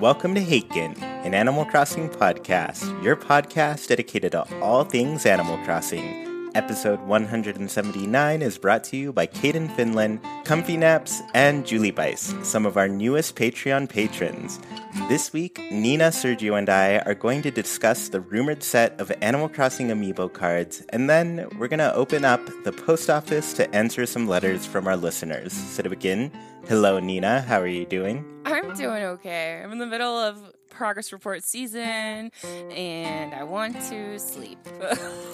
Welcome to Haken, an Animal Crossing podcast, your podcast dedicated to all things Animal Crossing. Episode 179 is brought to you by Caden Finland, Comfy Naps, and Julie Bice, some of our newest Patreon patrons. This week, Nina, Sergio, and I are going to discuss the rumored set of Animal Crossing amiibo cards, and then we're going to open up the post office to answer some letters from our listeners. So to begin, hello Nina, how are you doing? I'm doing okay. I'm in the middle of progress report season and I want to sleep.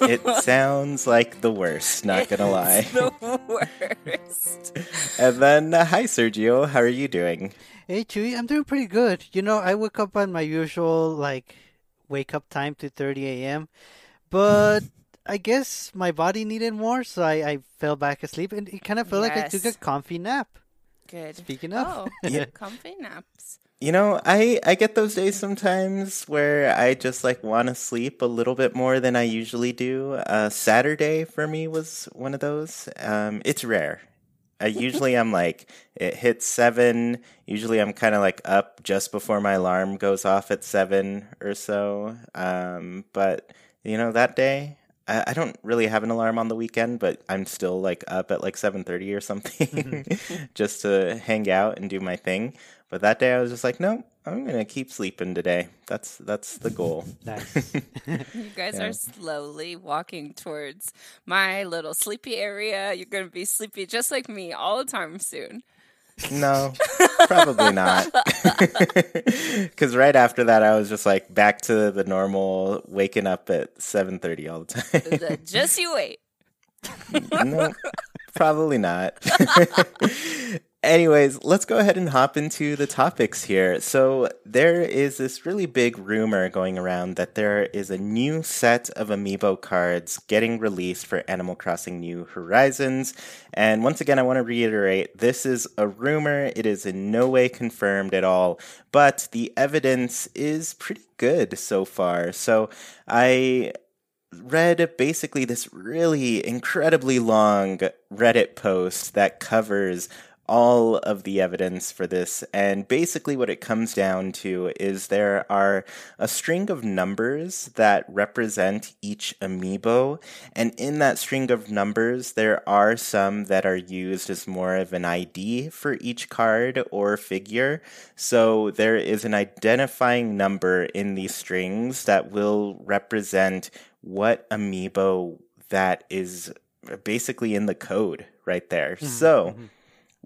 it sounds like the worst, not gonna lie. the worst. and then, uh, hi Sergio, how are you doing? Hey Chewy, I'm doing pretty good. You know, I woke up on my usual like wake up time to 30 a.m. But I guess my body needed more, so I, I fell back asleep and it kind of felt yes. like I took a comfy nap. Good. Speaking of, oh, yeah. comfy naps. You know, I I get those days sometimes where I just like want to sleep a little bit more than I usually do. Uh, Saturday for me was one of those. Um, it's rare. I usually I'm like it hits seven. Usually I'm kind of like up just before my alarm goes off at seven or so. Um, but you know that day I, I don't really have an alarm on the weekend, but I'm still like up at like seven thirty or something mm-hmm. just to hang out and do my thing. But that day I was just like, no, I'm gonna keep sleeping today. That's that's the goal. Nice. you guys yeah. are slowly walking towards my little sleepy area. You're gonna be sleepy just like me all the time soon. No, probably not. Because right after that, I was just like back to the normal, waking up at seven thirty all the time. just you wait. no, probably not. Anyways, let's go ahead and hop into the topics here. So, there is this really big rumor going around that there is a new set of amiibo cards getting released for Animal Crossing New Horizons. And once again, I want to reiterate this is a rumor, it is in no way confirmed at all, but the evidence is pretty good so far. So, I read basically this really incredibly long Reddit post that covers all of the evidence for this. And basically, what it comes down to is there are a string of numbers that represent each amiibo. And in that string of numbers, there are some that are used as more of an ID for each card or figure. So there is an identifying number in these strings that will represent what amiibo that is basically in the code right there. Mm-hmm. So, mm-hmm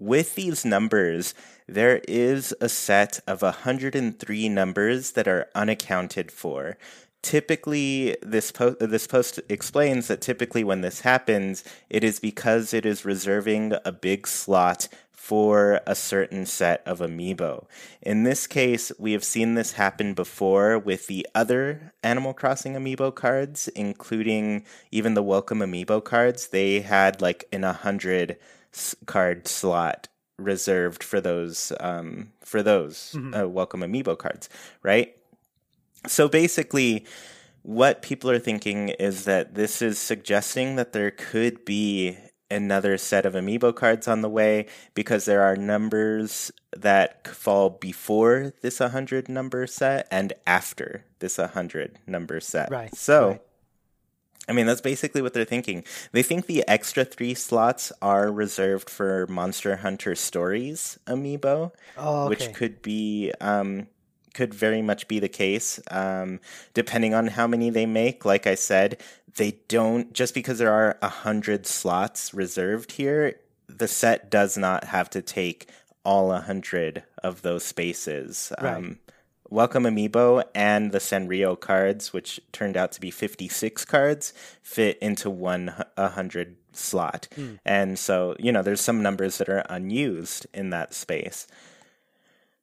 with these numbers, there is a set of 103 numbers that are unaccounted for. Typically, this, po- this post explains that typically when this happens, it is because it is reserving a big slot for a certain set of amiibo. In this case, we have seen this happen before with the other Animal Crossing amiibo cards, including even the Welcome amiibo cards. They had like in a hundred card slot reserved for those um, for those mm-hmm. uh, welcome amiibo cards, right? So basically, what people are thinking is that this is suggesting that there could be another set of amiibo cards on the way because there are numbers that fall before this 100 number set and after this 100 number set. Right. So right. I mean, that's basically what they're thinking. They think the extra three slots are reserved for Monster Hunter Stories amiibo, oh, okay. which could be um, could very much be the case, um, depending on how many they make. Like I said, they don't just because there are a hundred slots reserved here. The set does not have to take all a hundred of those spaces. Right. Um, Welcome Amiibo and the Sanrio cards, which turned out to be 56 cards, fit into one 100 slot. Mm. And so, you know, there's some numbers that are unused in that space.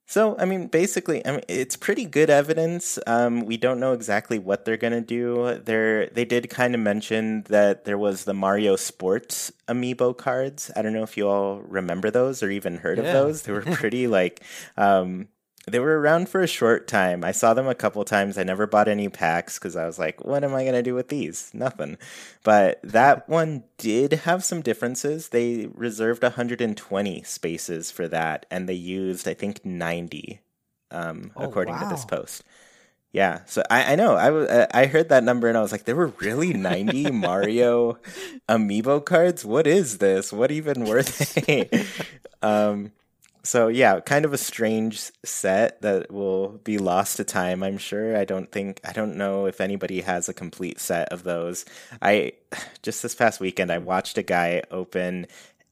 So, I mean, basically, I mean, it's pretty good evidence. Um, we don't know exactly what they're gonna do. There, they did kind of mention that there was the Mario Sports amiibo cards. I don't know if you all remember those or even heard yeah. of those. They were pretty like um, they were around for a short time. I saw them a couple times. I never bought any packs because I was like, what am I going to do with these? Nothing. But that one did have some differences. They reserved 120 spaces for that, and they used, I think, 90, um, oh, according wow. to this post. Yeah, so I, I know I, w- I heard that number and I was like, there were really 90 Mario amiibo cards. What is this? What even were they? um, so yeah, kind of a strange set that will be lost to time. I'm sure. I don't think I don't know if anybody has a complete set of those. I just this past weekend I watched a guy open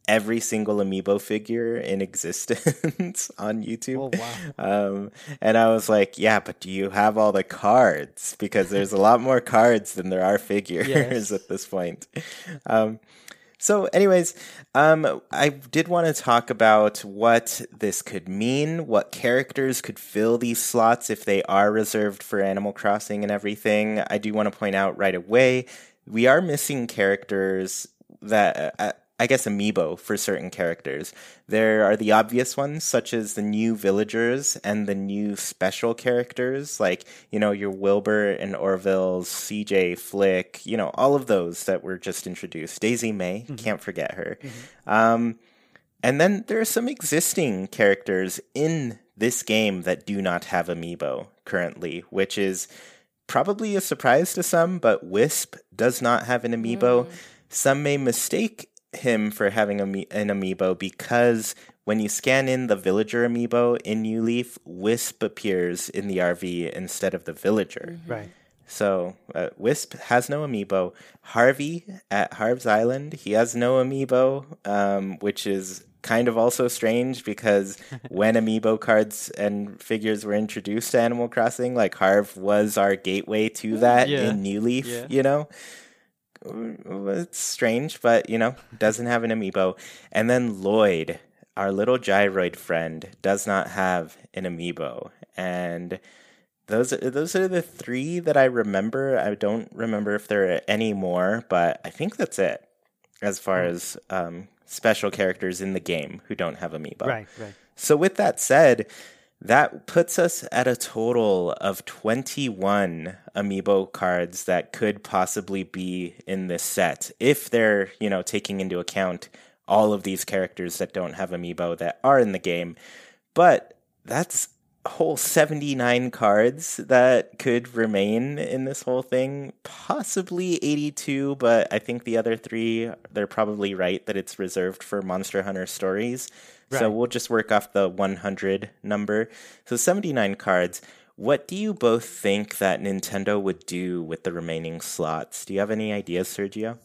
every single amiibo figure in existence on YouTube. Oh, wow. Um, and I was like, yeah, but do you have all the cards? Because there's a lot more cards than there are figures yes. at this point. Um, so, anyways, um, I did want to talk about what this could mean, what characters could fill these slots if they are reserved for Animal Crossing and everything. I do want to point out right away we are missing characters that. Uh, I guess, amiibo for certain characters. There are the obvious ones, such as the new villagers and the new special characters, like, you know, your Wilbur and Orville's, CJ, Flick, you know, all of those that were just introduced. Daisy Mae, mm-hmm. can't forget her. Mm-hmm. Um, and then there are some existing characters in this game that do not have amiibo currently, which is probably a surprise to some, but Wisp does not have an amiibo. Mm. Some may mistake him for having an amiibo because when you scan in the villager amiibo in New Leaf, Wisp appears in the RV instead of the villager. Mm-hmm. Right. So uh, Wisp has no amiibo. Harvey at Harv's Island, he has no amiibo, um, which is kind of also strange because when amiibo cards and figures were introduced to Animal Crossing, like Harv was our gateway to that yeah. in New Leaf, yeah. you know? It's strange, but you know, doesn't have an amiibo. And then Lloyd, our little gyroid friend, does not have an amiibo. And those those are the three that I remember. I don't remember if there are any more, but I think that's it as far hmm. as um, special characters in the game who don't have amiibo. Right, right. So with that said, that puts us at a total of 21 amiibo cards that could possibly be in this set if they're, you know, taking into account all of these characters that don't have amiibo that are in the game. But that's whole 79 cards that could remain in this whole thing. Possibly 82, but I think the other three, they're probably right that it's reserved for Monster Hunter stories. Right. So we'll just work off the 100 number. So 79 cards. What do you both think that Nintendo would do with the remaining slots? Do you have any ideas, Sergio?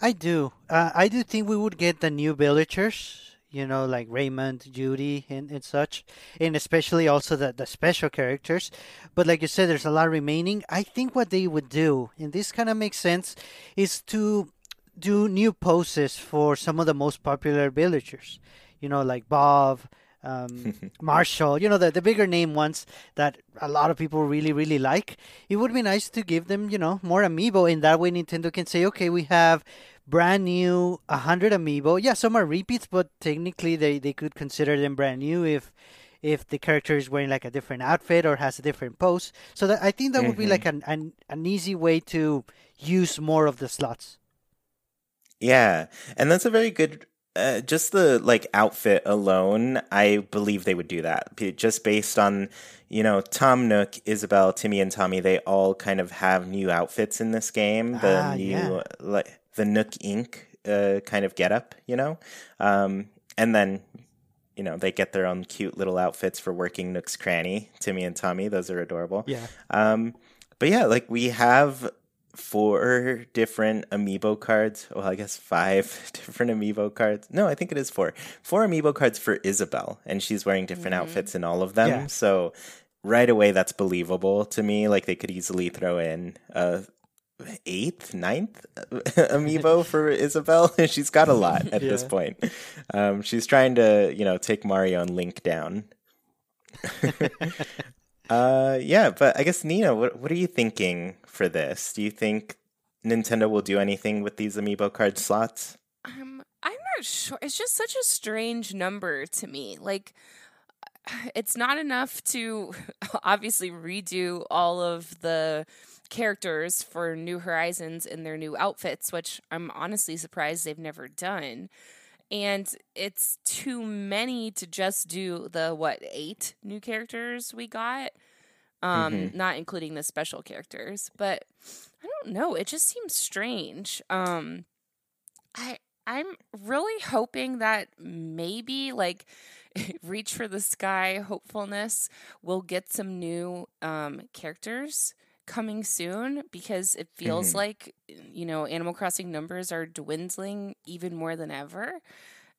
I do. Uh, I do think we would get the new villagers, you know, like Raymond, Judy, and, and such, and especially also the, the special characters. But like you said, there's a lot remaining. I think what they would do, and this kind of makes sense, is to do new poses for some of the most popular villagers you know, like Bob, um, Marshall, you know, the, the bigger name ones that a lot of people really, really like. It would be nice to give them, you know, more amiibo. In that way, Nintendo can say, okay, we have brand new 100 amiibo. Yeah, some are repeats, but technically they, they could consider them brand new if if the character is wearing like a different outfit or has a different pose. So that I think that mm-hmm. would be like mm-hmm. an, an an easy way to use more of the slots. Yeah, and that's a very good uh, just the like outfit alone, I believe they would do that. Just based on, you know, Tom Nook, Isabelle, Timmy, and Tommy, they all kind of have new outfits in this game. The ah, new yeah. like the Nook Inc. Uh, kind of getup, you know, um, and then you know they get their own cute little outfits for working Nook's cranny. Timmy and Tommy, those are adorable. Yeah. Um, but yeah, like we have four different amiibo cards. Well, I guess five different amiibo cards. No, I think it is four. Four amiibo cards for Isabelle, and she's wearing different mm-hmm. outfits in all of them. Yeah. So right away that's believable to me. Like they could easily throw in a eighth, ninth amiibo for Isabelle. she's got a lot at yeah. this point. Um, she's trying to, you know, take Mario and Link down. uh, yeah, but I guess Nina, what what are you thinking for this? Do you think Nintendo will do anything with these amiibo card slots? Um, I'm not sure. It's just such a strange number to me. Like it's not enough to obviously redo all of the characters for New Horizons in their new outfits, which I'm honestly surprised they've never done. And it's too many to just do the what eight new characters we got, um, mm-hmm. not including the special characters. But I don't know. It just seems strange. Um, I I'm really hoping that maybe like reach for the sky hopefulness will get some new um, characters coming soon because it feels mm-hmm. like you know Animal Crossing numbers are dwindling even more than ever,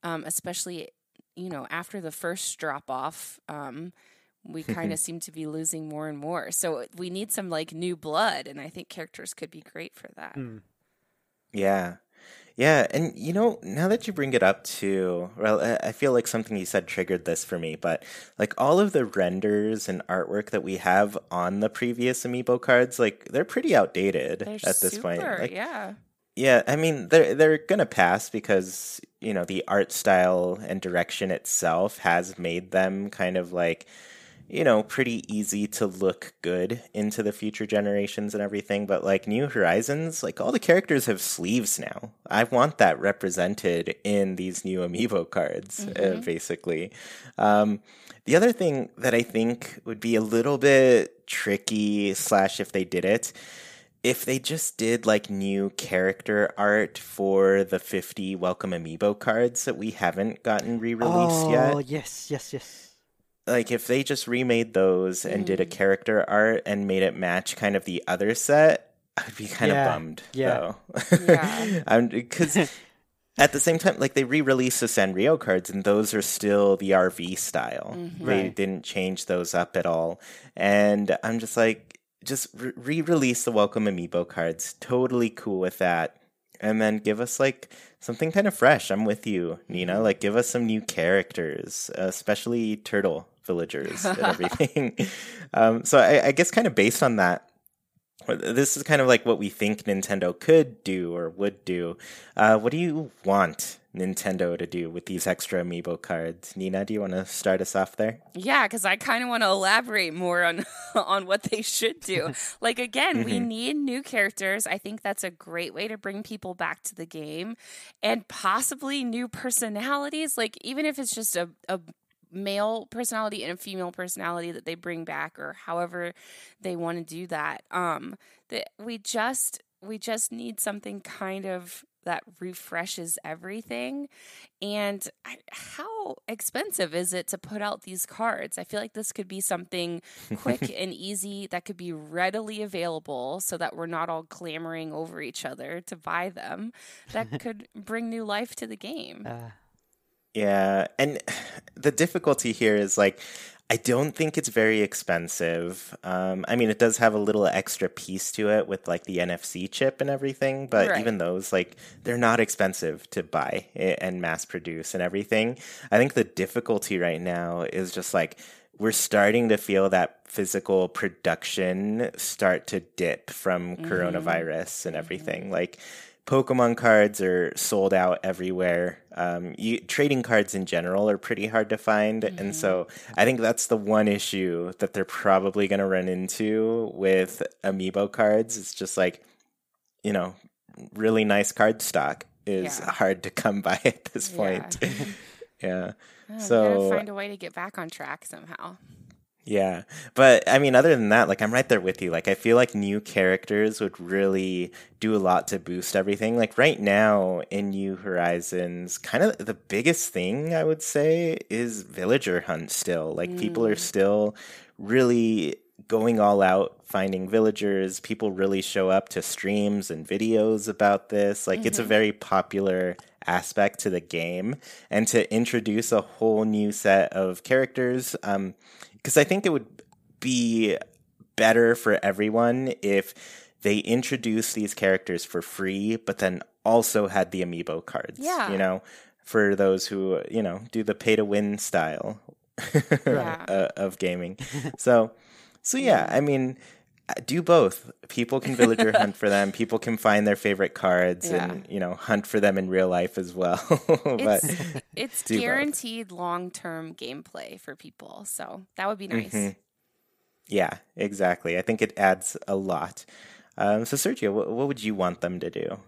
um, especially you know after the first drop off. Um, we kind of seem to be losing more and more. So we need some like new blood, and I think characters could be great for that. Mm. Yeah, yeah, and you know, now that you bring it up too, well, I feel like something you said triggered this for me, but like all of the renders and artwork that we have on the previous amiibo cards, like they're pretty outdated they're at this super, point. Like, yeah. Yeah, I mean they're they're gonna pass because you know the art style and direction itself has made them kind of like you know, pretty easy to look good into the future generations and everything. But like New Horizons, like all the characters have sleeves now. I want that represented in these new amiibo cards, uh, mm-hmm. uh, basically. Um, the other thing that I think would be a little bit tricky, slash, if they did it, if they just did like new character art for the 50 welcome amiibo cards that we haven't gotten re-released oh, yet. Oh, yes, yes, yes like if they just remade those and mm. did a mm. character art and made it match kind of the other set, I'd be kind yeah. of bummed. Yeah. yeah. Because at the same time, like they re-released the Sanrio cards, and those are still the RV style. Mm-hmm. They right. didn't change those up at all, and I'm just like, just re-release the Welcome Amiibo cards. Totally cool with that and then give us like something kind of fresh. I'm with you, Nina. Mm-hmm. Like give us some new characters, especially turtle villagers and everything. um, so I, I guess kind of based on that, this is kind of like what we think Nintendo could do or would do. Uh, what do you want Nintendo to do with these extra amiibo cards? Nina, do you want to start us off there? Yeah, because I kind of want to elaborate more on on what they should do. like again, mm-hmm. we need new characters. I think that's a great way to bring people back to the game, and possibly new personalities. Like even if it's just a, a male personality and a female personality that they bring back or however they want to do that um that we just we just need something kind of that refreshes everything. And I, how expensive is it to put out these cards? I feel like this could be something quick and easy that could be readily available so that we're not all clamoring over each other to buy them. That could bring new life to the game. Uh yeah, and the difficulty here is like I don't think it's very expensive. Um, I mean, it does have a little extra piece to it with like the NFC chip and everything, but right. even those, like, they're not expensive to buy and mass produce and everything. I think the difficulty right now is just like we're starting to feel that physical production start to dip from mm-hmm. coronavirus and everything. Mm-hmm. Like, Pokemon cards are sold out everywhere. Um, you, trading cards in general are pretty hard to find, mm-hmm. and so I think that's the one issue that they're probably going to run into with amiibo cards. It's just like, you know, really nice card stock is yeah. hard to come by at this point. Yeah. yeah. Oh, so find a way to get back on track somehow. Yeah. But I mean, other than that, like, I'm right there with you. Like, I feel like new characters would really do a lot to boost everything. Like, right now in New Horizons, kind of the biggest thing I would say is villager hunt still. Like, mm. people are mm. still really going all out finding villagers. People really show up to streams and videos about this. Like, mm-hmm. it's a mm-hmm. very popular aspect to the game. And to introduce a whole new set of characters, um, because I think it would be better for everyone if they introduced these characters for free, but then also had the amiibo cards. Yeah. You know, for those who, you know, do the pay to win style Yeah. uh, of gaming. So, so yeah, I mean, do both. People can villager hunt for them. People can find their favorite cards Yeah. and you know hunt for them in real life as well. but It's it's guaranteed long term gameplay for people, so that would be nice. Mhm. yeah, exactly. I think it adds a lot. Um, so Sergio, what, what would you want them to do?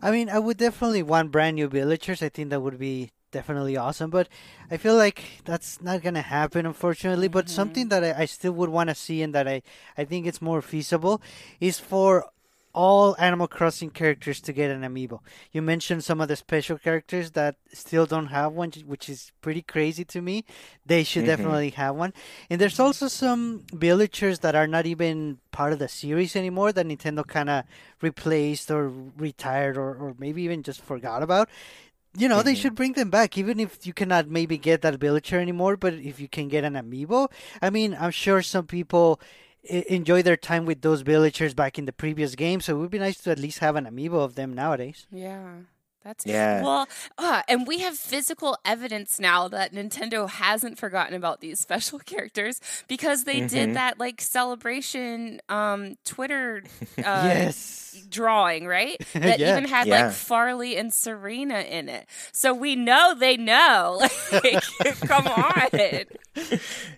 I mean, I would definitely want brand new villagers. I think that would be definitely awesome. But I feel like that's not gonna happen, unfortunately. But mm-hmm. something that I, I still would want to see, and that I I think it's more feasible, is for all Animal Crossing characters to get an amiibo. You mentioned some of the special characters that still don't have one, which is pretty crazy to me. They should mm-hmm. definitely have one. And there's also some villagers that are not even part of the series anymore that Nintendo kind of replaced or retired or, or maybe even just forgot about. You know, they mm-hmm. should bring them back, even if you cannot maybe get that villager anymore. But if you can get an amiibo, I mean, I'm sure some people e- enjoy their time with those villagers back in the previous game. So it would be nice to at least have an amiibo of them nowadays. Yeah. That's Yeah. Well, uh, and we have physical evidence now that Nintendo hasn't forgotten about these special characters because they Mhm. did that like celebration um Twitter uh yes. drawing, right? That Yeah. even had Yeah. like Farley and Serena in it. So we know they know. Like, come on.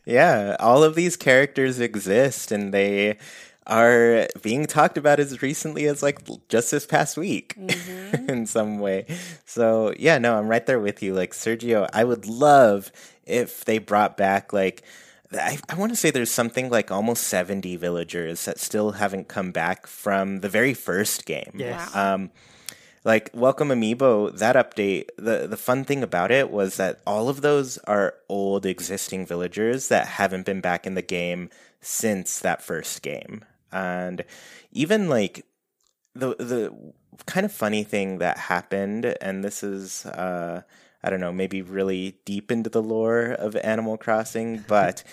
Yeah, all of these characters exist and they are being talked about as recently as like just this past week in some way. So, yeah, no, I'm right there with you. Like, Sergio, I would love if they brought back like. I, I want to say there's something like almost 70 villagers that still haven't come back from the very first game. Yes. Wow. Um, like Welcome Amiibo, that update, the the fun thing about it was that all of those are old existing villagers that haven't been back in the game since that first game. And even like the the kind of funny thing that happened, and this is uh I don't know, maybe really deep into the lore of Animal Crossing, but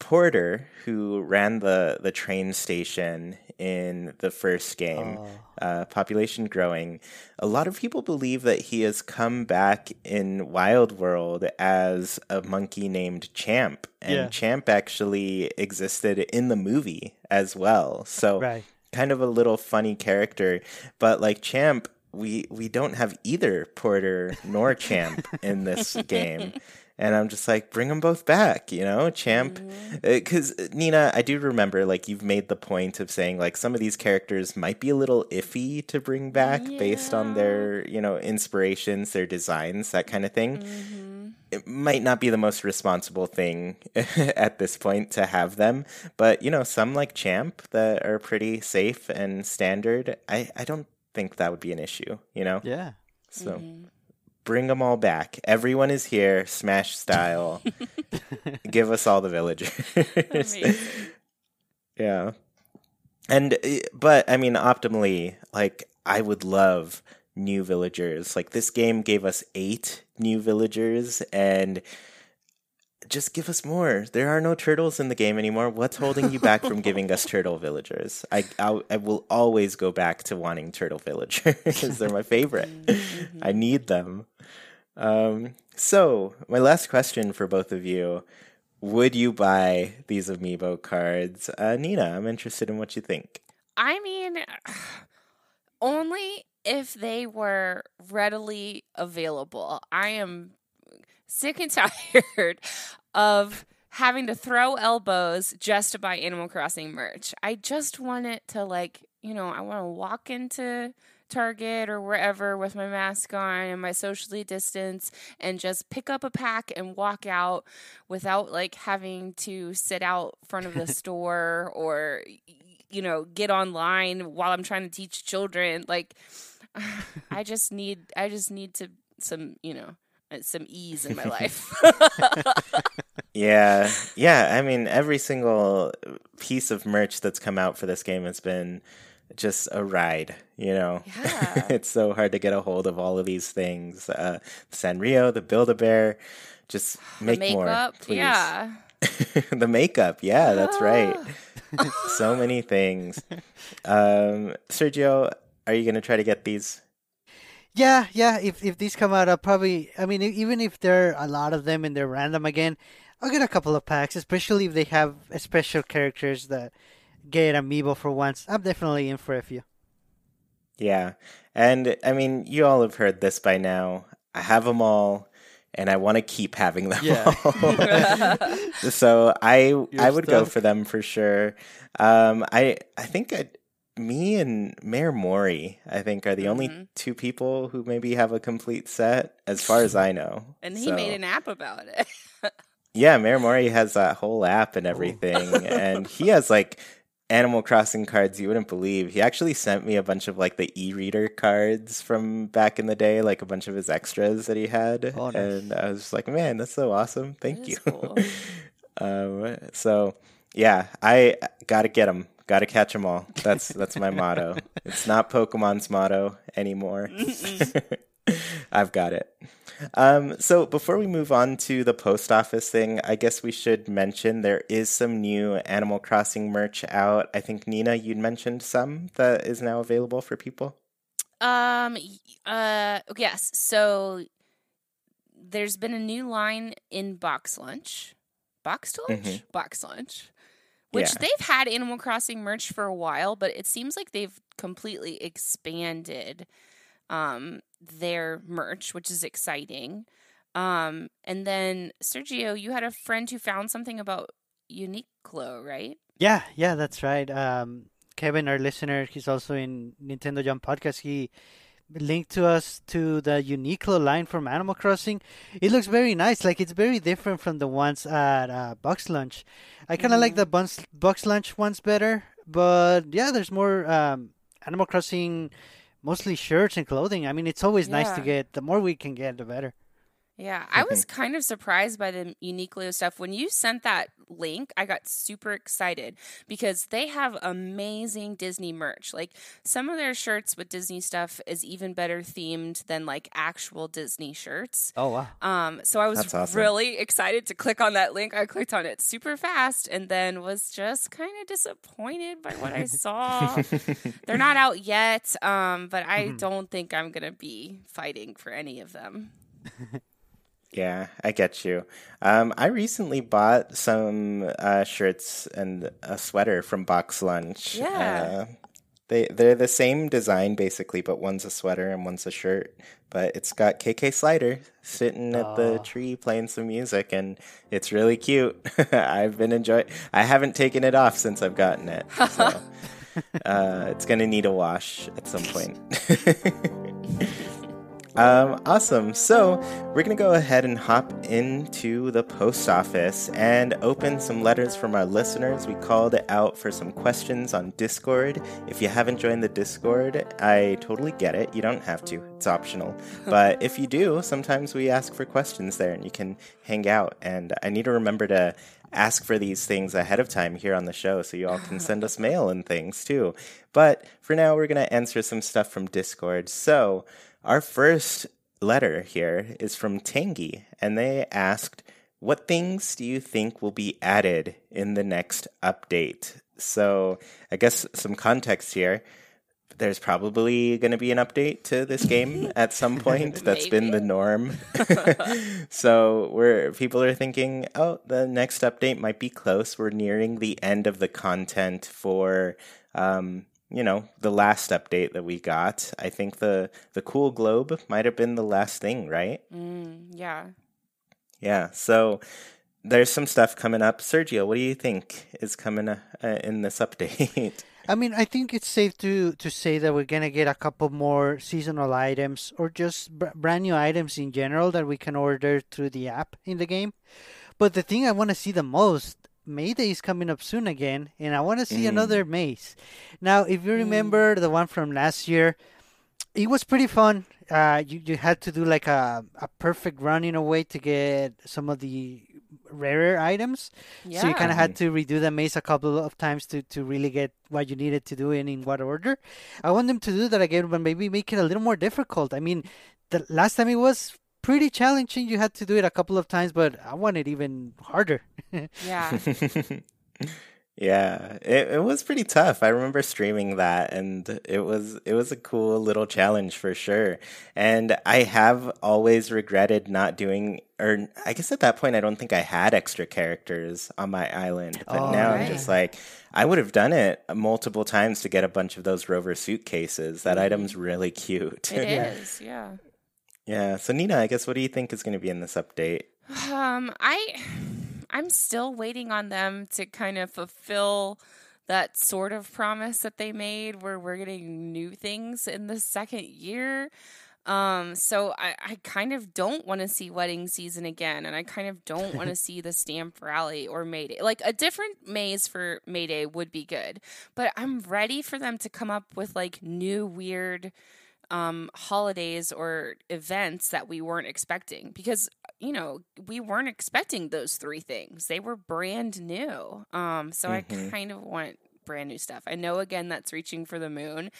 Porter, who ran the the train station in the first game, Oh. uh, population growing, a lot of people believe that he has come back in Wild World as a monkey named Champ, and Yeah. Champ actually existed in the movie as well. So Right. kind of a little funny character, but like Champ, we we don't have either Porter nor Champ in this game. And I'm just like, bring them both back, you know, Champ. Because Nina, I do remember, like, you've made the point of saying, like, some of these characters might be a little iffy to bring back based on their, you know, inspirations, their designs, that kind of thing Mm-hmm. it might not be the most responsible thing at this point to have them, but you know, some like Champ that are pretty safe and standard, I, I don't think that would be an issue, you know? Yeah. So Mm-hmm. Bring them all back. Everyone is here, Smash style. Give us all the villagers. Yeah. And uh, but I mean optimally like I would love new villagers. Like this game gave us 8 new villagers and just give us more. There are no turtles in the game anymore. What's holding you back from giving us turtle villagers? I I, I will always go back to wanting turtle villagers. Because they're my favorite. I need them. Um, so my last question for both of you: Would you buy these amiibo cards, uh, Nina? I'm interested in what you think. I mean, only if they were readily available. I am sick and tired of having to throw elbows just to buy Animal Crossing merch. I just want it to, like, you know, I want to walk into Target or wherever with my mask on and my socially distance and just pick up a pack and walk out without like having to sit out front of the store or you know get online while I'm trying to teach children like I just need I just need to some you know some ease in my life. Yeah, yeah. I mean, every single piece of merch that's come out for this game has been just a ride. You know, Yeah. it's so hard to get a hold of all of these things. Uh, Sanrio, the Build a Bear, just make more, please. yeah. the makeup, yeah, that's right. so many things. Um, Sergio, are you gonna try to get these? Yeah, yeah. If if these come out, I'll probably. I mean, even if there are a lot of them and they're random again, I'll get a couple of packs. Especially if they have uh, special characters that get amiibo for once. I'm definitely in for a few. Yeah, and I mean, you all have heard this by now. I have them all, and I want to keep having them Yeah. all. so I I would go for them for sure. Um, I I think I, me and Mayor Mori, I think, are the only Mhm. two people who maybe have a complete set, as far as I know. And he So- made an app about it. Yeah, Mayor Mori has that whole app and everything, and he has like Animal Crossing cards you wouldn't believe. He actually sent me a bunch of like the e-reader cards from back in the day, like a bunch of his extras that he had, Oh, nice. and I was just like, man, that's so awesome! Thank That you. cool. um, so yeah, I gotta get them. Gotta catch them all. That's that's my motto. It's not Pokemon's motto anymore. I've got it. Um, so before we move on to the post office thing, I guess we should mention there is some new Animal Crossing merch out. I think Nina, you'd mentioned some that is now available for people. Um. Uh. Yes. So there's been a new line in Box Lunch, Box Lunch, Mhm. Box Lunch, which Yeah. they've had Animal Crossing merch for a while, but it seems like they've completely expanded um their merch, which is exciting. Um. And then Sergio, you had a friend who found something about Uniqlo, right? Yeah, yeah, that's right. Um, Kevin, our listener, he's also in Nintendo Jump podcast. He linked to us to the Uniqlo line from Animal Crossing. It looks very nice. Like it's very different from the ones at uh, Box Lunch. I kind of like the Buns- Box Lunch ones better, but yeah, there's more um, Animal Crossing, mostly shirts and clothing. I mean, it's always nice to get. The more we can get, the better. Yeah, I was kind of surprised by the Uniqlo stuff. When you sent that link, I got super excited because they have amazing Disney merch. Like some of their shirts with Disney stuff is even better themed than like actual Disney shirts. Oh wow! Um, so I was awesome. really excited to click on that link. I clicked on it super fast and then was just kind of disappointed by what I saw. They're not out yet, um, but I don't think I'm gonna be fighting for any of them. Yeah, I get you. Um, I recently bought some uh, shirts and a sweater from Box Lunch. Yeah. Uh, they they're the same design basically, but one's a sweater and one's a shirt. But it's got KK Slider sitting at the Oh. tree playing some music, and it's really cute. I've been enjoying. I haven't taken it off since I've gotten it, so uh, it's gonna need a wash at some point. Um, awesome. So we're going to go ahead and hop into the post office and open some letters from our listeners. We called out for some questions on Discord. If you haven't joined the Discord, I totally get it. You don't have to, it's optional. But if you do, sometimes we ask for questions there and you can hang out. And I need to remember to ask for these things ahead of time here on the show so you all can send us mail and things too. But for now, we're going to answer some stuff from Discord. So, our first letter here is from Tangy, and they asked, What things do you think will be added in the next update? So, I guess some context here. There's probably going to be an update to this game at some point. That's been the norm. so, where people are thinking, oh, the next update might be close. We're nearing the end of the content for um, you know the last update that we got i think the the cool globe might have been the last thing right Mm, yeah. yeah so there's some stuff coming up sergio what do you think is coming uh, uh, in this update I mean, I think it's safe to to say that we're gonna get a couple more seasonal items or just br- brand new items in general that we can order through the app in the game. But the thing I want to see the most, Mayday is coming up soon again, and I want to see another mm. maze. Now, if you mm. remember the one from last year, it was pretty fun. Uh, you you had to do like a a perfect run in a way to get some of the rarer items. Yeah. So you kind of had mm-hmm. to redo the maze a couple of times to, to really get what you needed to do and in what order. I want them to do that again, but maybe make it a little more difficult. I mean, the last time it was pretty challenging. You had to do it a couple of times, but I want it even harder. Yeah. Yeah, it, it was pretty tough. I remember streaming that and it was it was a cool little challenge for sure. And I have always regretted not doing or I guess at that point I don't think I had extra characters on my island. But Oh, now I'm just like I would have done it multiple times to get a bunch of those rover suitcases. That mm-hmm. item's really cute. It is, yeah. Yeah. So Nina, I guess what do you think is going to be in this update? Um, I I'm still waiting on them to kind of fulfill that sort of promise that they made where we're getting new things in the second year. Um, so I, I kind of don't want to see wedding season again, and I kind of don't want to see the stamp rally or Mayday. Like a different maze for Mayday would be good, but I'm ready for them to come up with like new weird um, holidays or events that we weren't expecting because you know we weren't expecting those three things. They were brand new. Um, so i kind of want brand new stuff. I know again that's reaching for the moon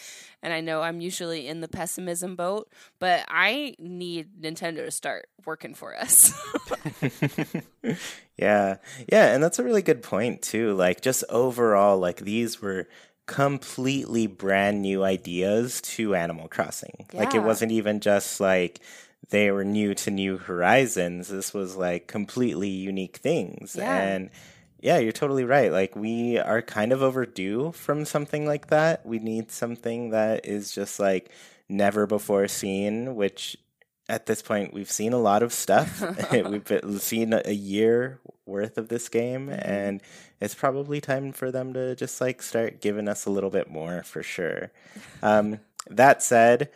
and i know i'm usually in the pessimism boat but i need nintendo to start working for us. Yeah. Yeah, and that's a really good point too. Like just overall like these were completely brand new ideas to Animal Crossing. Like it wasn't even just like they were new to New Horizons. This was like completely unique things. Yeah. And yeah, you're totally right. Like we are kind of overdue from something like that. We need something that is just like never before seen, which at this point we've seen a lot of stuff. we've seen a year worth of this game mm-hmm. and it's probably time for them to just like start giving us a little bit more for sure. Um, that said,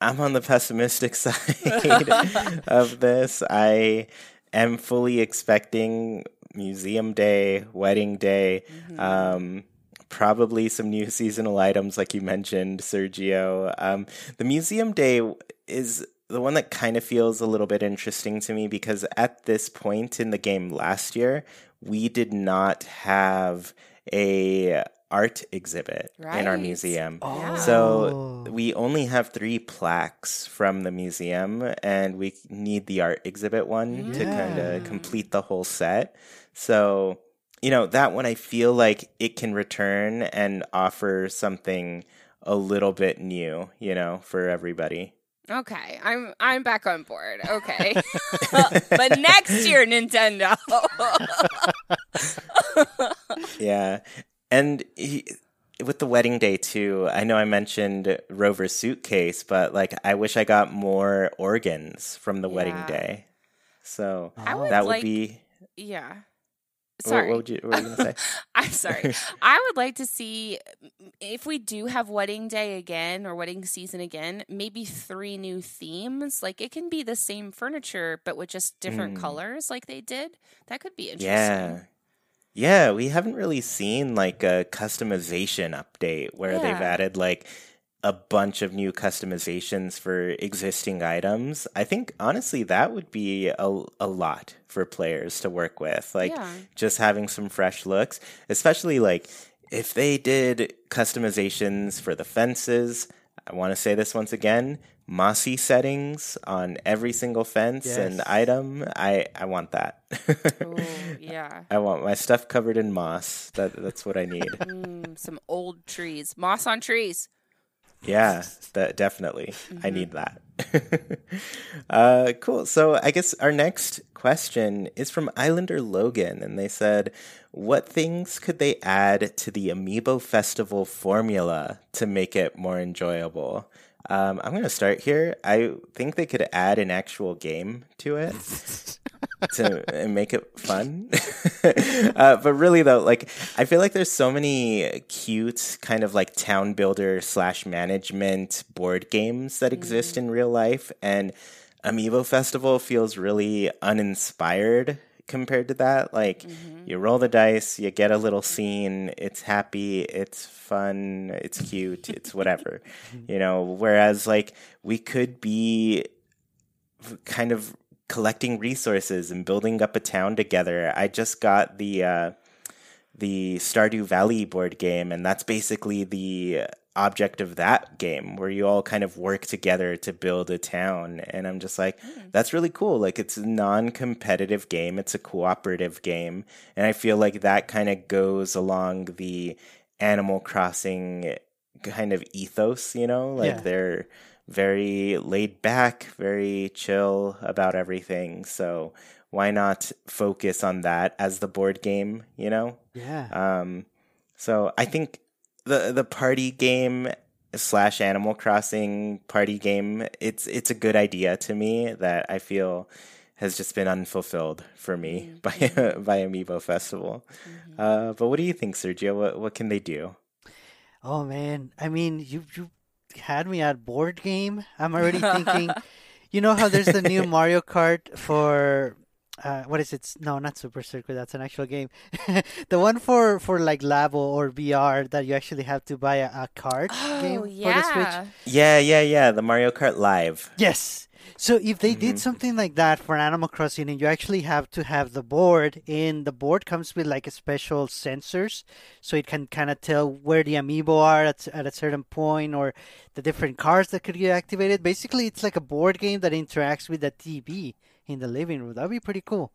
I'm on the pessimistic side of this. I am fully expecting museum day, wedding day, um, probably some new seasonal items like you mentioned, Sergio. Um, the museum day is the one that kind of feels a little bit interesting to me because at this point in the game last year, we did not have a art exhibit in our museum. Yeah. So oh. we only have three plaques from the museum, and we need the art exhibit one to kind of complete the whole set. So, you know, that one I feel like it can return and offer something a little bit new, you know, for everybody. Okay i'm i'm back on board okay but next year nintendo Yeah. And he, with the wedding day too, I know I mentioned Rover's suitcase, but like I wish I got more organs from the wedding day. So I would that would like- be yeah sorry What, would you what were you gonna say? I'm sorry. I would like to see if we do have wedding day again or wedding season again, maybe three new themes. Like it can be the same furniture but with just different Mm. colors like they did. That could be interesting. Yeah. Yeah, we haven't really seen like a customization update where they've added like a bunch of new customizations for existing items. I think honestly that would be a, a lot for players to work with. Like Yeah. just having some fresh looks, especially like if they did customizations for the fences. I want to say this once again, mossy settings on every single fence and item. I I want that. Ooh, yeah. I want my stuff covered in moss. That that's what I need. Mm, some old trees. Moss on trees. Yeah, that definitely. I need that. uh, cool. So I guess our next question is from Islander Logan, and they said, "What things could they add to the Amiibo Festival formula to make it more enjoyable?" Um, I'm going to start here. I think they could add an actual game to it. to make it fun. uh, but really, though, like I feel like there's so many cute kind of like town builder slash management board games that exist in real life, and Amiibo Festival feels really uninspired compared to that. Like you roll the dice, you get a little scene, it's happy, it's fun, it's cute, it's whatever, you know. Whereas like we could be kind of collecting resources and building up a town together. I just got the uh, the Stardew Valley board game, and that's basically the object of that game where you all kind of work together to build a town and i'm just like mm. that's really cool like it's a non-competitive game it's a cooperative game and i feel like that kind of goes along the animal crossing kind of ethos you know like yeah. they're very laid back very chill about everything so why not focus on that as the board game you know yeah um so i think the the party game slash Animal Crossing party game. It's it's a good idea to me that I feel has just been unfulfilled for me mm-hmm. by by Amiibo Festival. Mm-hmm. Uh, but what do you think, Sergio? What what can they do? Oh man, I mean, you you had me at board game. I'm already thinking. you know how there's the new Mario Kart for uh, what is it? No, not Super Circuit. That's an actual game. the one for for like Labo or VR that you actually have to buy a, a card oh, game yeah. for the Switch. Yeah, yeah, yeah. The Mario Kart Live. Yes. So if they mm-hmm. did something like that for Animal Crossing, and you actually have to have the board, and the board comes with like a special sensors, so it can kind of tell where the amiibo are at, at a certain point, or the different cards that could get activated. Basically, it's like a board game that interacts with the TV in the living room. That'd be pretty cool.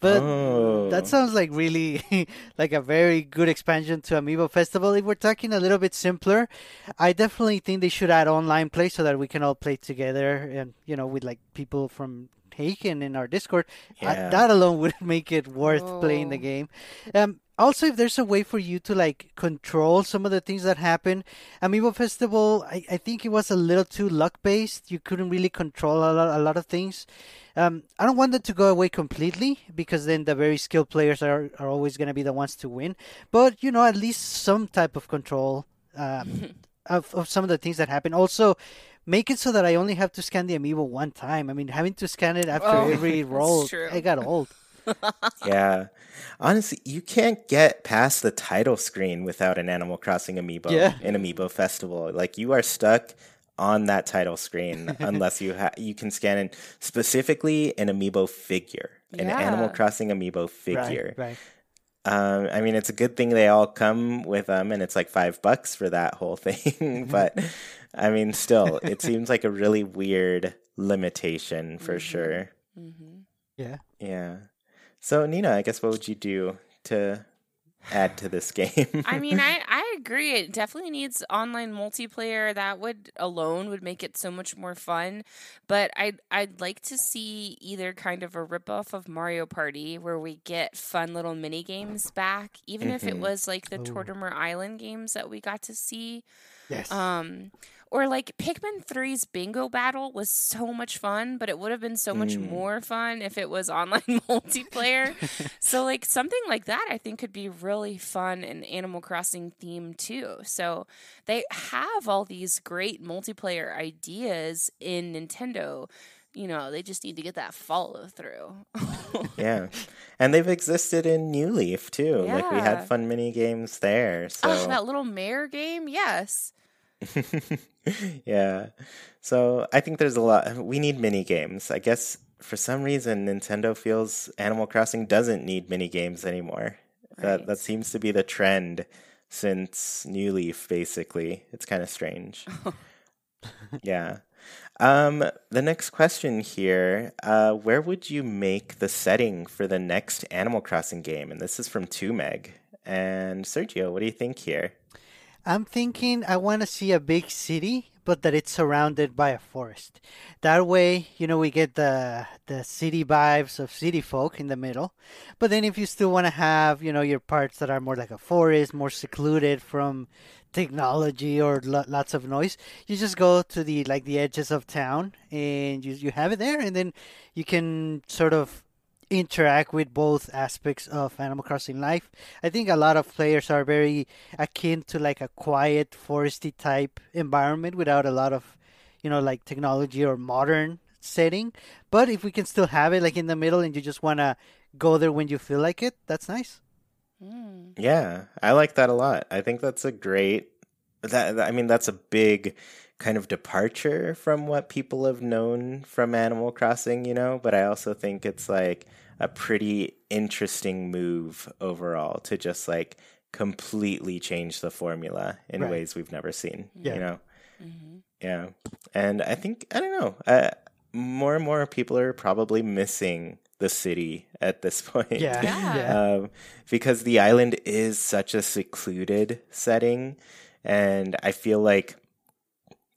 But oh. that sounds like really like a very good expansion to Amiibo Festival. If we're talking a little bit simpler, I definitely think they should add online play so that we can all play together and you know with like people from Haken in our Discord. Yeah. Uh, that alone would make it worth oh. playing the oh. game. Um, also if there's a way for you to like control some of the things that happen amiibo festival i, I think it was a little too luck based you couldn't really control a lot, a lot of things um, i don't want that to go away completely because then the very skilled players are, are always going to be the ones to win but you know at least some type of control um, of, of some of the things that happen also make it so that i only have to scan the amiibo one time i mean having to scan it after oh, every roll i got old yeah. Honestly, you can't get past the title screen without an Animal Crossing amiibo yeah. in Amiibo Festival. Like you are stuck on that title screen unless you ha- you can scan in specifically an amiibo figure, yeah. an Animal Crossing amiibo figure. Right, right. Um, I mean, it's a good thing they all come with them, and it's like five bucks for that whole thing. but I mean, still, it seems like a really weird limitation for mm-hmm. sure. Mm-hmm. Yeah. Yeah. So Nina, I guess what would you do to add to this game? I mean, I, I agree. It definitely needs online multiplayer. That would alone would make it so much more fun. But I'd I'd like to see either kind of a ripoff of Mario Party where we get fun little mini games back, even mm-hmm. if it mm-hmm. was like the Tortimer Island games that we got to see. Yes. Um or like Pikmin 3's bingo battle was so much fun, but it would have been so much mm. more fun if it was online multiplayer. so like something like that I think could be really fun and Animal Crossing theme too. So they have all these great multiplayer ideas in Nintendo you know, they just need to get that follow through. yeah. And they've existed in New Leaf too. Yeah. Like we had fun mini games there. So oh, that little mayor game, yes. yeah. So I think there's a lot. We need mini games. I guess for some reason Nintendo feels Animal Crossing doesn't need mini games anymore. Right. That that seems to be the trend since New Leaf. Basically, it's kind of strange. yeah. Um, the next question here: uh, Where would you make the setting for the next Animal Crossing game? And this is from Two Meg. And Sergio, what do you think here? I'm thinking I want to see a big city, but that it's surrounded by a forest. That way, you know, we get the the city vibes of city folk in the middle. But then, if you still want to have, you know, your parts that are more like a forest, more secluded from technology or lo- lots of noise, you just go to the like the edges of town and you you have it there, and then you can sort of interact with both aspects of Animal Crossing life. I think a lot of players are very akin to like a quiet foresty type environment without a lot of, you know, like technology or modern setting. But if we can still have it like in the middle and you just want to go there when you feel like it, that's nice. Mm. Yeah, I like that a lot. I think that's a great that I mean that's a big kind of departure from what people have known from Animal Crossing, you know, but I also think it's like a pretty interesting move overall to just like completely change the formula in Right. ways we've never seen. Yeah. You know, Mm-hmm. yeah, and I think I don't know. Uh, more and more people are probably missing the city at this point. Yeah. Yeah. Yeah. um, because the island is such a secluded setting, and I feel like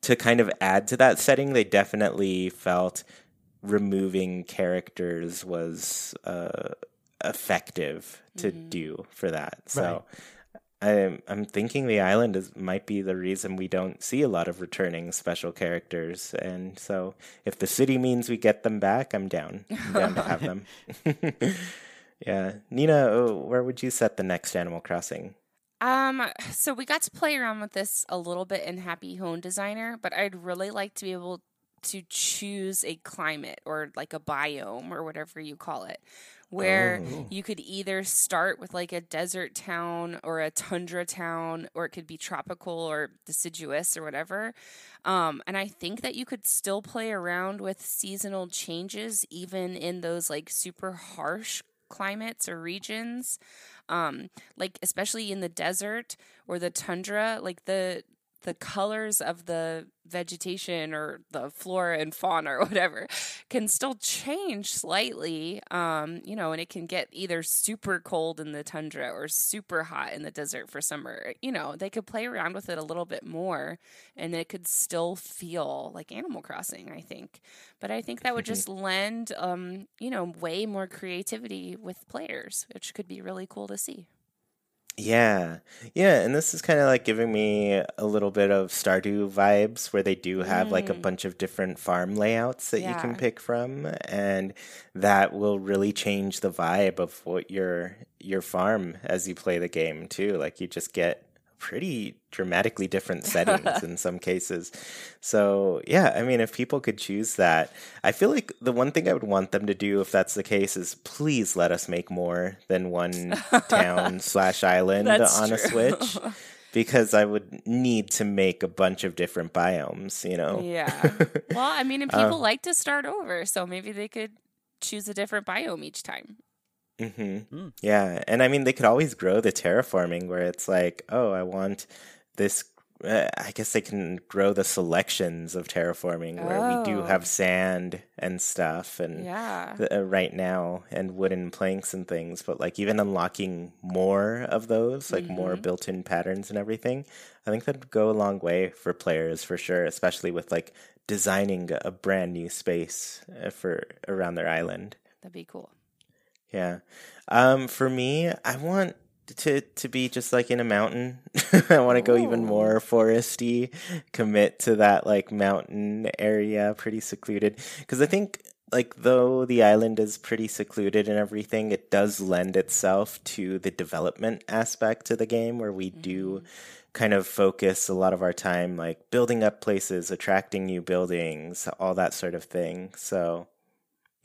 to kind of add to that setting, they definitely felt removing characters was uh, effective to Mhm. do for that. So. I'm I'm thinking the island is might be the reason we don't see a lot of returning special characters, and so if the city means we get them back, I'm down. I'm down to have them. yeah, Nina, uh, where would you set the next Animal Crossing? Um, so we got to play around with this a little bit in Happy Home Designer, but I'd really like to be able to choose a climate or like a biome or whatever you call it, where Oh. you could either start with like a desert town or a tundra town, or it could be tropical or deciduous or whatever. Um, and I think that you could still play around with seasonal changes even in those like super harsh climates or regions um like especially in the desert or the tundra like the the colors of the vegetation or the flora and fauna or whatever can still change slightly um you know and it can get either super cold in the tundra or super hot in the desert for summer. You know they could play around with it a little bit more and it could still feel like animal crossing i think. But i think that would just lend um you know way more creativity with players which could be really cool to see Yeah, yeah, and this is kind of like giving me a little bit of Stardew vibes, where they do have like a Mm. bunch of different farm layouts that you can pick from, and that will really change the vibe of what your your farm as you play the game too. Like you just get pretty dramatically different settings in some cases. So yeah, I mean, if people could choose that, I feel like the one thing I would want them to do, if that's the case, is please let us make more than one town slash island That's on a. Switch. Because I would need to make a bunch of different biomes, you know? Yeah. Well, I mean, and Um, people like to start over, so maybe they could choose a different biome each time. Hmm Mm. Yeah, and I mean they could always grow the terraforming where it's like, oh, I want this. Uh, I guess they can grow the selections of terraforming where we do Oh. have sand and stuff, and Yeah. uh, right now and wooden planks and things. But like even unlocking more of those, like more Mhm. built-in patterns and everything, I think that'd go a long way for players for sure, especially with like designing a brand new space uh, for around their island. That'd be cool. Yeah. Um, for me, I want to to be just like in a mountain. I want to go even more foresty, commit to that like mountain area, pretty secluded. Because I think like though the island is pretty secluded and everything, it does lend itself to the development aspect to the game where we do kind of focus a lot of our time like building up places, attracting new buildings, all that sort of thing. So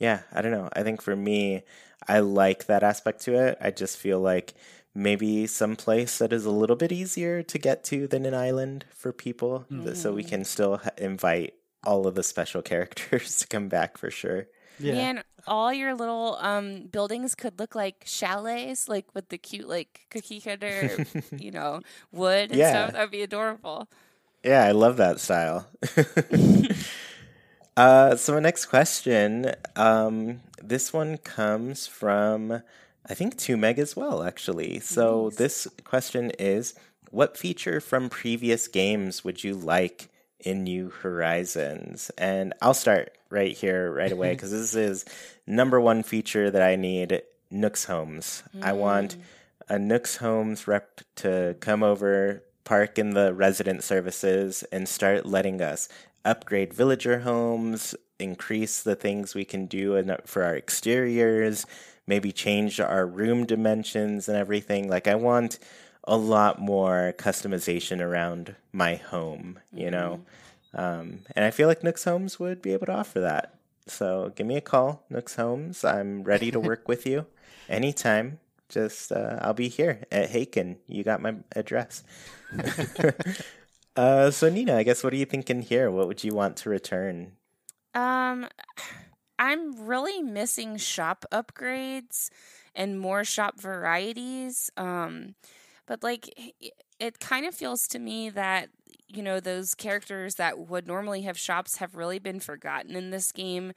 yeah, I don't know. I think for me, I like that aspect to it. I just feel like maybe some place that is a little bit easier to get to than an island for people, th- so we can still invite all of the special characters to come back for sure. Yeah. Man, all your little um buildings could look like chalets, like with the cute like cookie cutter, you know, wood and Yeah. stuff. That'd be adorable. Yeah, I love that style. uh, so, my next question um, this one comes from, I think, 2 Meg as well, actually. So, Nice. this question is What feature from previous games would you like in New Horizons? And I'll start right here, right away, because this is number one feature that I need Nook's Homes. I want a Nook's Homes rep to come over, park in the resident services, and start letting us upgrade villager homes, increase the things we can do in, for our exteriors, maybe change our room dimensions and everything. Like, I want a lot more customization around my home, you know? Um, and I feel like Nook's Homes would be able to offer that. So give me a call, Nook's Homes. I'm ready to work with you anytime. Just uh, I'll be here at Haken. You got my address. uh, so Nina, I guess what are you thinking here? What would you want to return? Um, I'm really missing shop upgrades and more shop varieties. Um, but like it kind of feels to me that you know those characters that would normally have shops have really been forgotten in this game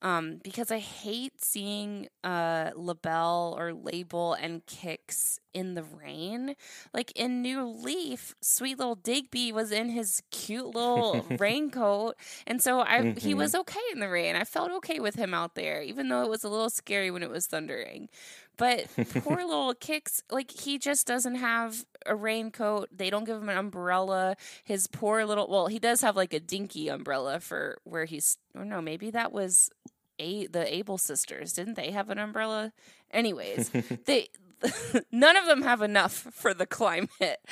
um, because I hate seeing uh, Labelle or Label and Kicks in the rain. Like in New Leaf, sweet little Digby was in his cute little raincoat, and so I mm-hmm. he was okay in the rain. I felt okay with him out there, even though it was a little scary when it was thundering. But poor little Kicks, like he just doesn't have a raincoat. They don't give him an umbrella. His poor little well, he does have like a dinky umbrella for where he's or no, maybe that was a the Able sisters. Didn't they have an umbrella? Anyways, they none of them have enough for the climate.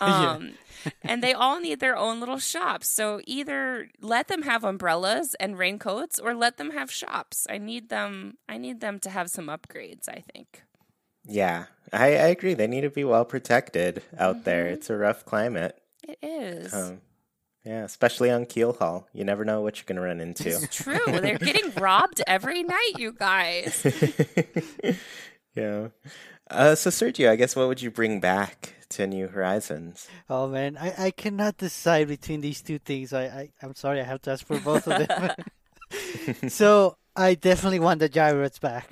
Um, yeah. and they all need their own little shops. So either let them have umbrellas and raincoats or let them have shops. I need them I need them to have some upgrades, I think. Yeah. I, I agree. They need to be well protected out mm-hmm. there. It's a rough climate. It is. Um, yeah, especially on Keel Hall. You never know what you're going to run into. It's true. They're getting robbed every night, you guys. yeah. Uh, so, Sergio, I guess what would you bring back to New Horizons? Oh, man. I, I cannot decide between these two things. I, I, I'm sorry, I have to ask for both of them. so, I definitely want the gyroids back.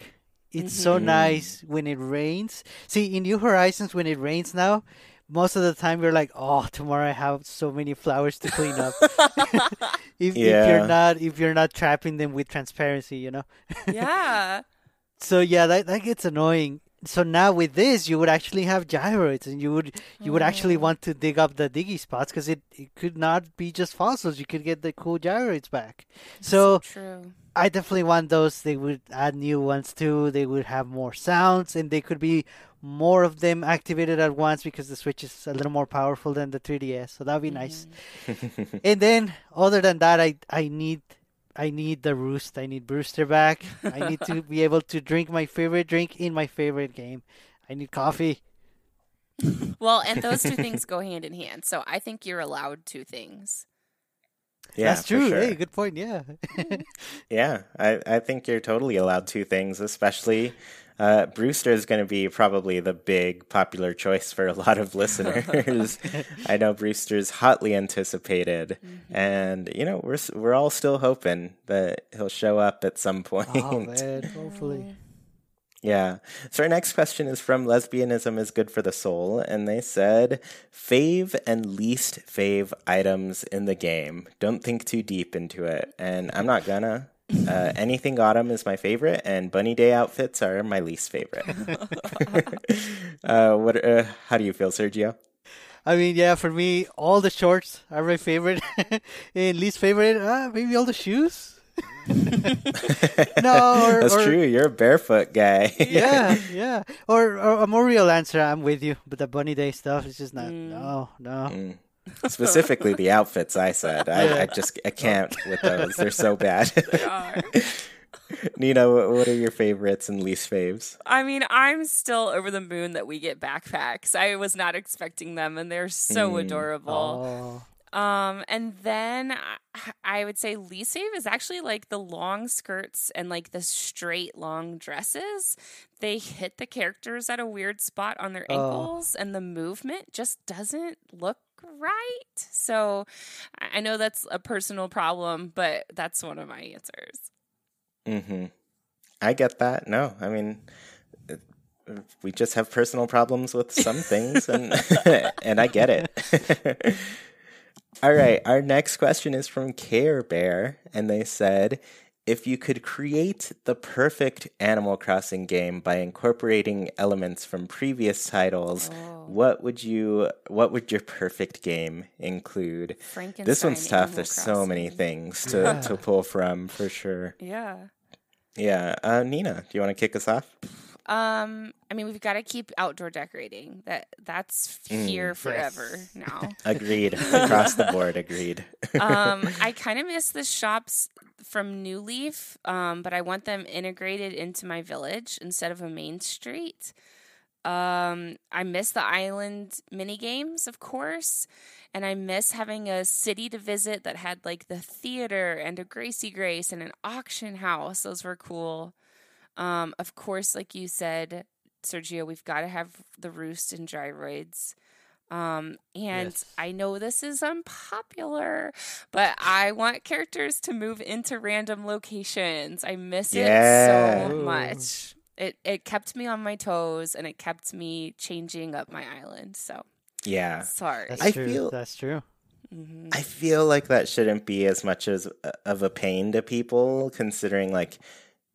It's mm-hmm. so nice when it rains. See, in New Horizons, when it rains now, most of the time you're like, oh, tomorrow I have so many flowers to clean up. if, yeah. if you're not if you're not trapping them with transparency, you know. yeah. So yeah, that that gets annoying. So now with this, you would actually have gyroids, and you would you would actually oh. want to dig up the diggy spots because it, it could not be just fossils. You could get the cool gyroids back. So, so true. I definitely want those. They would add new ones too. They would have more sounds, and they could be more of them activated at once because the Switch is a little more powerful than the 3DS. So that'd be nice. Mm-hmm. and then, other than that, I I need I need the roost. I need Brewster back. I need to be able to drink my favorite drink in my favorite game. I need coffee. well, and those two things go hand in hand. So I think you're allowed two things. Yeah, that's true. Sure. Hey, good point. Yeah. yeah, I, I think you're totally allowed two things, especially uh, Brewster is going to be probably the big popular choice for a lot of listeners. I know Brewster's hotly anticipated, mm-hmm. and you know we're we're all still hoping that he'll show up at some point. Oh man, hopefully. Yeah. So our next question is from Lesbianism is Good for the Soul, and they said, fave and least fave items in the game. Don't think too deep into it. And I'm not gonna. Uh, anything autumn is my favorite, and bunny day outfits are my least favorite. uh, what? Uh, how do you feel, Sergio? I mean, yeah, for me, all the shorts are my favorite. and least favorite, uh, maybe all the shoes. no, or, that's or, true. You're a barefoot guy. yeah, yeah. Or, or, a more real answer, I'm with you. But the bunny day stuff is just not. Mm. No, no. Mm. Specifically, the outfits. I said I, I, just I can't with those. They're so bad. they are. Nina, what are your favorites and least faves? I mean, I'm still over the moon that we get backpacks. I was not expecting them, and they're so mm. adorable. Oh. Um, and then I would say least fave is actually like the long skirts and like the straight long dresses. They hit the characters at a weird spot on their ankles, oh. and the movement just doesn't look right. So I know that's a personal problem, but that's one of my answers. Mm-hmm. I get that. No, I mean, we just have personal problems with some things, and and I get it. All right, our next question is from Care Bear, and they said, if you could create the perfect Animal Crossing game by incorporating elements from previous titles, oh. what would you what would your perfect game include? This one's tough. Animal There's Crossing. so many things to, yeah. to pull from for sure. Yeah. Yeah. Uh, Nina, do you want to kick us off? Um, I mean, we've got to keep outdoor decorating. That that's mm, here mm, forever yes. now. agreed. Across the board, agreed. um, I kind of miss the shops from New Leaf, um, but I want them integrated into my village instead of a main street. Um, I miss the island mini games, of course, and I miss having a city to visit that had like the theater and a Gracie Grace and an auction house. Those were cool. Um, of course, like you said, Sergio, we've got to have the roost and gyroids. Um, and Yes. I know this is unpopular, but I want characters to move into random locations. I miss Yeah. it so Ooh. much. It it kept me on my toes and it kept me changing up my island. So Yeah. sorry. That's I true. feel- That's true. Mhm. I feel like that shouldn't be as much as uh, of a pain to people, considering like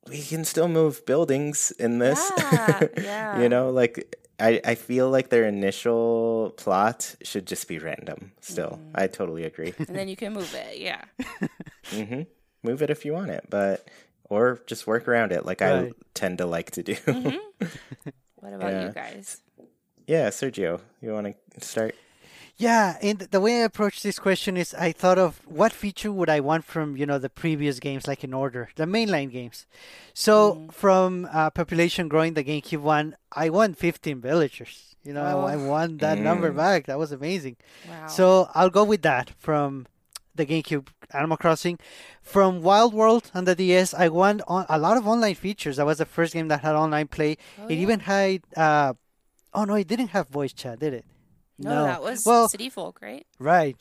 we can still move buildings in this. Yeah, yeah. you know, like I I feel like their initial plot should just be random. Still, Mm. I totally agree. and then you can move it. Yeah. hmm Move it if you want it, but or just work around it, like I tend to like to do. Mhm. What about Yeah. you guys? yeah, Sergio, you want to start? Yeah, and the way I approached this question is I thought of what feature would I want from, you know, the previous games, like in order, the mainline games. So from uh, population growing, the GameCube one, I won 15 villagers. You know, I, I Oh. won that number Mm. back. That was amazing. Wow. So I'll go with that from the GameCube Animal Crossing. From Wild World on the DS, I won on a lot of online features. That was the first game that had online play. Oh, it yeah. even had, uh, oh no, it didn't have voice chat, did it? No, that was well, City Folk, right? Right.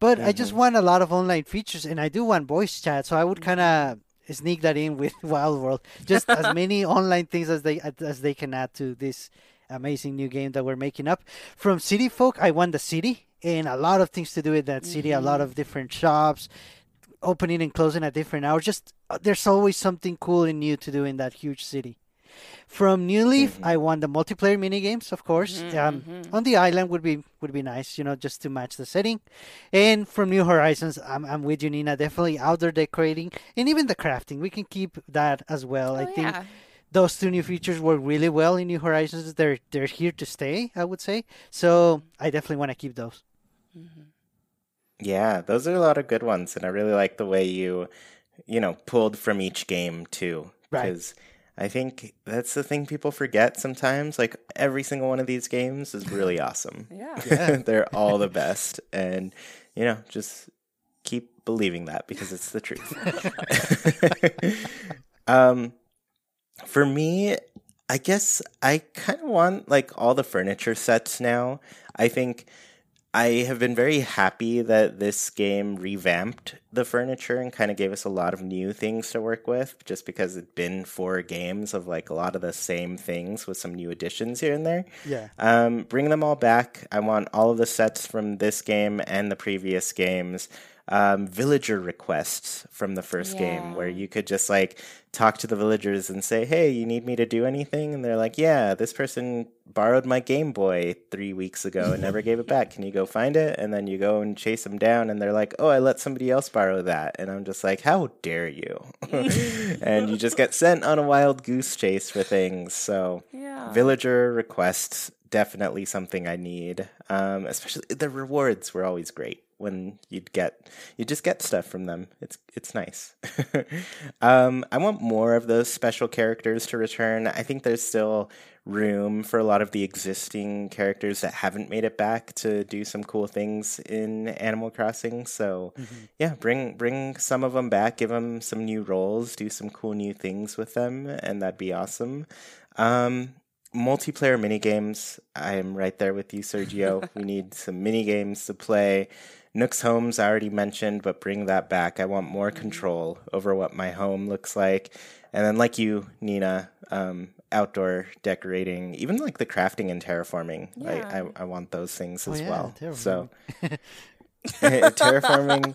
But I just Mhm. want a lot of online features and I do want voice chat, so I would kind of sneak that in with Wild World. Just as many online things as they as they can add to this amazing new game that we're making up. From City Folk, I want the city and a lot of things to do with that city, a lot of different shops opening and closing at different hours. Just uh, there's always something cool and new to do in that huge city. From New Leaf, mm-hmm. I want the multiplayer mini games, of course. Mm-hmm. um, mm-hmm. On the island would be would be nice, you know, just to match the setting. And from New Horizons, I'm I'm with you, Nina. Definitely outdoor decorating and even the crafting. We can keep that as well. Oh, I oh, think yeah. those two new features work really well in New Horizons. They're they're here to stay, I would say. So I definitely want to keep those. Yeah, those are a lot of good ones, and I really like the way you, you know, pulled from each game too. Right. Because I think that's the thing people forget sometimes. Like every single one of these games is really awesome. Yeah. They're all the best, and you know, just keep believing that because it's the truth. um, for me, I guess I kind of want like all the furniture sets now. I think I have been very happy that this game revamped the furniture and kind of gave us a lot of new things to work with just because it'd been four games of like a lot of the same things with some new additions here and there. Yeah. Um, bring them all back. I want all of the sets from this game and the previous games. Um, villager requests from the first game where you could just like talk to the villagers and say, Hey, you need me to do anything? And they're like, Yeah, this person borrowed my Game Boy three weeks ago and never gave it back. Can you go find it? And then you go and chase them down and they're like, Oh, I let somebody else borrow that. And I'm just like, How dare you? and you just get sent on a wild goose chase for things. So Yeah. villager requests definitely something I need. Um, especially the rewards were always great when you'd get you just get stuff from them. It's it's nice. um, I want more of those special characters to return. I think there's still room for a lot of the existing characters that haven't made it back to do some cool things in Animal Crossing. So yeah, bring bring some of them back, give them some new roles, do some cool new things with them, and that'd be awesome. Um, multiplayer mini games. I am right there with you, Sergio. we need some mini games to play. Nook's Homes I already mentioned, but bring that back. I want more control over what my home looks like. And then, like you, Nina, um, outdoor decorating, even like the crafting and terraforming. I, Yeah. I, I want those things Oh, as yeah, well. terraforming. So, terraforming,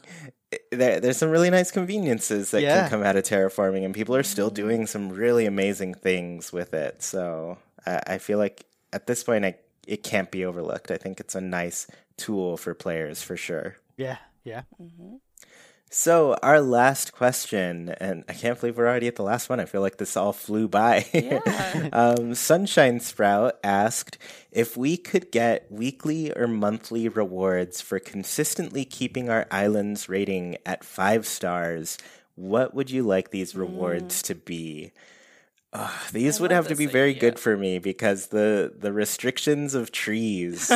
there, there's some really nice conveniences that Yeah. can come out of terraforming, and people are still doing some really amazing things with it. So, I, I feel like at this point, I, it can't be overlooked. I think it's a nice tool for players for sure. Yeah. Yeah. So, our last question, and I can't believe we're already at the last one. I feel like this all flew by. Yeah. um, Sunshine Sprout asked if we could get weekly or monthly rewards for consistently keeping our island's rating at five stars. What would you like these rewards to be? Ugh, these I would have to be this very idea. good for me because the the restrictions of trees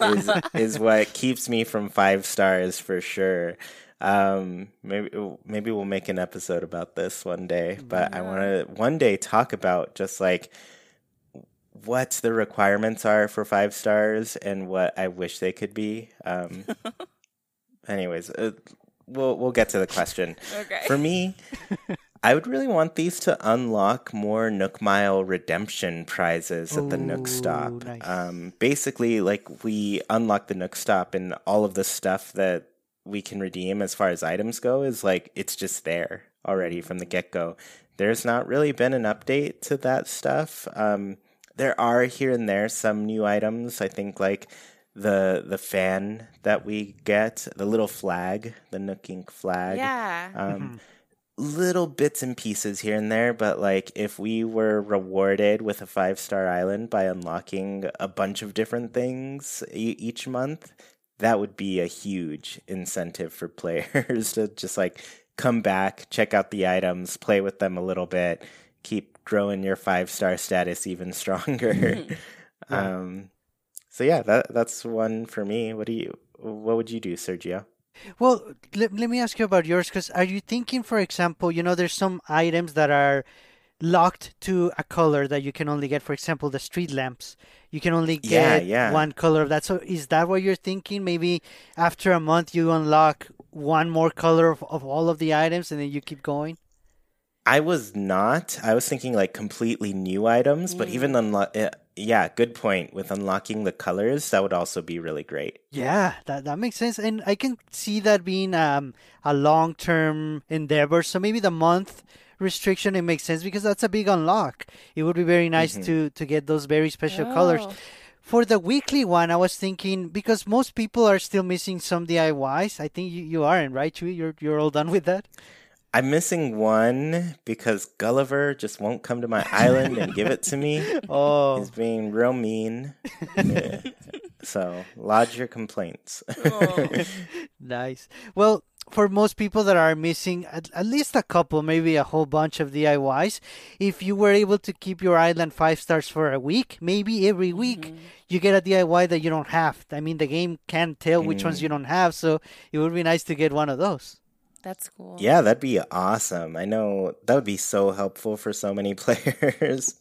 is is what keeps me from five stars for sure. Um, maybe maybe we'll make an episode about this one day, but I want to one day talk about just like what the requirements are for five stars and what I wish they could be. Um, anyways, uh, we'll we'll get to the question. Okay. For me, I would really want these to unlock more Nook Mile redemption prizes at the Nook Stop. nice. Um, basically, like we unlock the Nook Stop, and all of the stuff that we can redeem as far as items go is like it's just there already from the get go. There's not really been an update to that stuff. Um, there are here and there some new items. I think like the the fan that we get, the little flag, the Nook Inc. flag yeah. um, little bits and pieces here and there but like if we were rewarded with a five star island by unlocking a bunch of different things e- each month that would be a huge incentive for players to just like come back check out the items play with them a little bit keep growing your five star status even stronger. Um so yeah that that's one for me. What do you what would you do sergio Well, let, let me ask you about yours because are you thinking, for example, you know, there's some items that are locked to a color that you can only get, for example, the street lamps. You can only Yeah, get yeah. one color of that. So is that what you're thinking? Maybe after a month you unlock one more color of, of all of the items and then you keep going? I was not. I was thinking like completely new items, but even mm. unlock. Eh, Yeah, good point. With unlocking the colors, that would also be really great. Yeah, that that makes sense, and I can see that being um a long term endeavor. So maybe the month restriction it makes sense because that's a big unlock. It would be very nice to to get those very special colors. Oh. For the weekly one, I was thinking because most people are still missing some DIYs. I think you, you aren't, right? Chewy? You're you're all done with that. I'm missing one because Gulliver just won't come to my island and give it to me. Oh, He's being real mean. Yeah. so lodge your complaints. Oh. nice. Well, for most people that are missing at, at least a couple, maybe a whole bunch of DIYs, if you were able to keep your island five stars for a week, maybe every week mm-hmm. you get a DIY that you don't have. I mean, the game can't tell which ones mm. you don't have, so it would be nice to get one of those. That's cool. yeah, that'd be awesome. I know that would be so helpful for so many players.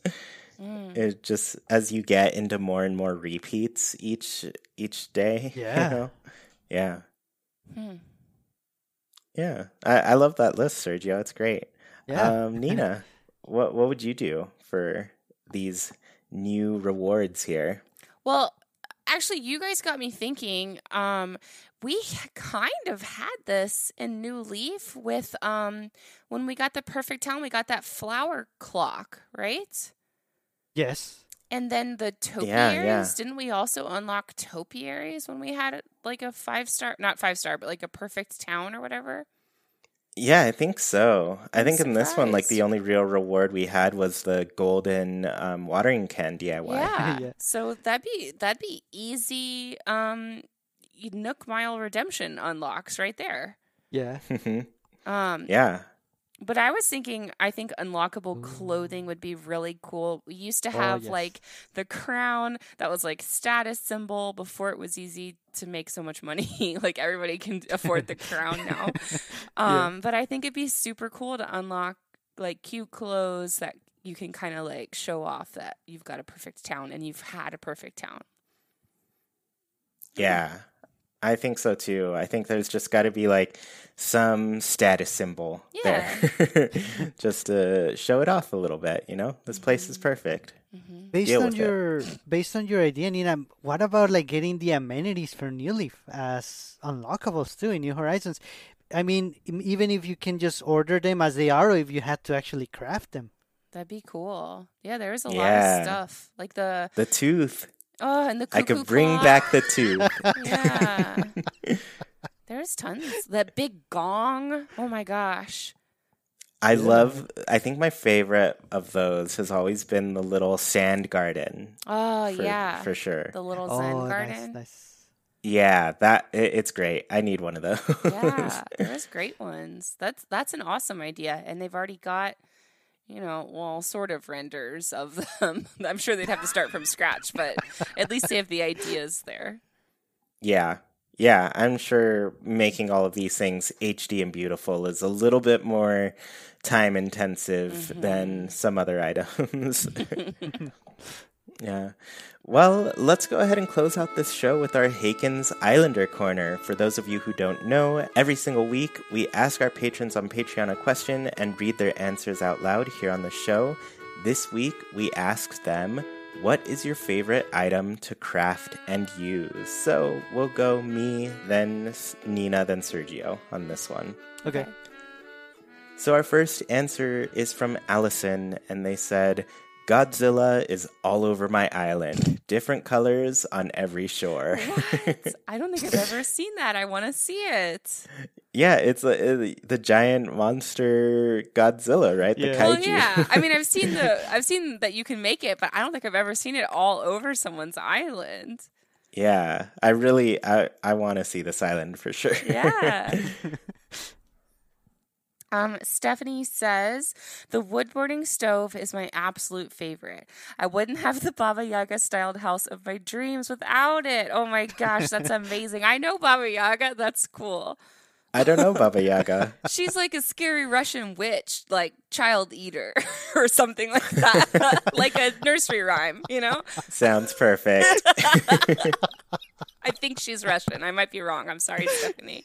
It just as you get into more and more repeats each each day. you Yeah. know? Yeah. Hmm. Yeah. I, I love that list, Sergio. It's great. Yeah. Um, Nina, what what would you do for these new rewards here? Well, actually, you guys got me thinking. Um, we kind of had this in New Leaf with um when we got the perfect town. We got that flower clock, right? yes. And then the topiaries. Yeah, yeah. Didn't we also unlock topiaries when we had it like a five star, not five star, but like a perfect town or whatever? Yeah, I think so. I I'm think in this one, like the only real reward we had was the golden um, watering can DIY. Yeah. Yeah. So that'd be that'd be easy. Um, Nook Mile redemption unlocks right there. Yeah. Um, yeah. But I was thinking, I think unlockable clothing would be really cool. We used to Oh, have yes. like the crown that was like status symbol before it was easy to make so much money. like everybody can afford the crown now. Um, but I think it'd be super cool to unlock like cute clothes that you can kind of like show off that you've got a perfect town and you've had a perfect town. Yeah. I think so too. I think there's just got to be like some status symbol there just to show it off a little bit, you know? This place is mm-hmm. perfect. Mm-hmm. Based Deal on with it. your based on your idea, Nina, what about like getting the amenities for New Leaf as unlockables too in New Horizons? I mean, even if you can just order them as they are, or if you had to actually craft them. That'd be cool. Yeah, there's a lot of stuff like the The tooth. Oh, and the I could bring clock. back the tooth. Yeah. There's tons. That big gong. Oh my gosh. I love, I think my favorite of those has always been the little sand garden. Oh For, yeah. For sure. The little oh, sand oh, garden. nice, nice. Yeah, that it, it's great. I need one of those. Yeah, there's great ones. That's that's an awesome idea, and they've already got, you know, well, sort of renders of them. I'm sure they'd have to start from scratch, but at least they have the ideas there. Yeah. Yeah, I'm sure making all of these things HD and beautiful is a little bit more time intensive Mm-hmm. than some other items. Yeah. Well, let's go ahead and close out this show with our Haken's Islander Corner. For those of you who don't know, every single week we ask our patrons on Patreon a question and read their answers out loud here on the show. This week we asked them, What is your favorite item to craft and use? So we'll go me, then Nina, then Sergio on this one. Okay. So our first answer is from Allison, and they said, Godzilla is all over my island. Different colors on every shore. What? I don't think I've ever seen that. I want to see it. yeah, it's a, the giant monster Godzilla, right? The Yeah. kaiju. Well, yeah. I mean, I've seen the I've seen that you can make it, but I don't think I've ever seen it all over someone's island. Yeah, I really I I want to see this island for sure. Yeah. Um, Stephanie says the wood burning stove is my absolute favorite. I wouldn't have the Baba Yaga styled house of my dreams without it. Oh my gosh, that's amazing. I know Baba Yaga. That's cool. I don't know Baba Yaga. She's like a scary Russian witch, like child eater or something like that. like a nursery rhyme, you know? Sounds perfect. I think she's Russian. I might be wrong. I'm sorry, Stephanie.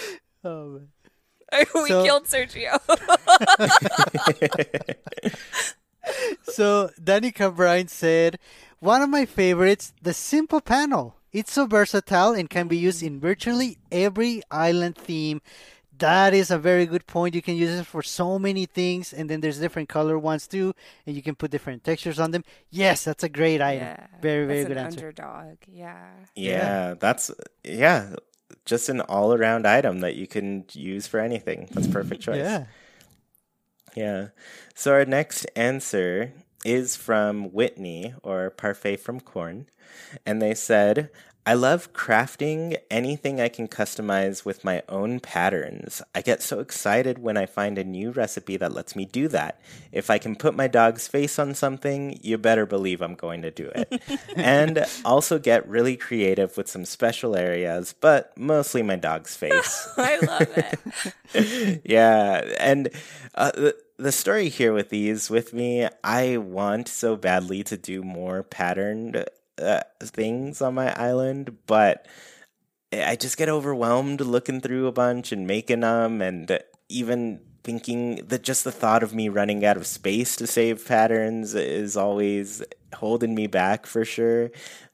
Oh, man. we So- killed Sergio. So Danica Bryan said, "One of my favorites, the simple panel. It's so versatile and can be used in virtually every island theme." That is a very good point. You can use it for so many things, and then there's different color ones too, and you can put different textures on them. Yes, that's a great item. Yeah, very, very that's good an answer. Underdog, yeah. yeah, that's yeah, just an all-around item that you can use for anything. That's a perfect choice. Yeah. Yeah. So our next answer is from Whitney or Parfait from Corn. And they said, I love crafting anything I can customize with my own patterns. I get so excited when I find a new recipe that lets me do that. If I can put my dog's face on something, you better believe I'm going to do it. and also get really creative with some special areas, but mostly my dog's face I love it. yeah, and uh, the the story here with these with me, I want so badly to do more patterned uh, things on my island, but I just get overwhelmed looking through a bunch and making them, and even thinking that just the thought of me running out of space to save patterns is always holding me back for sure.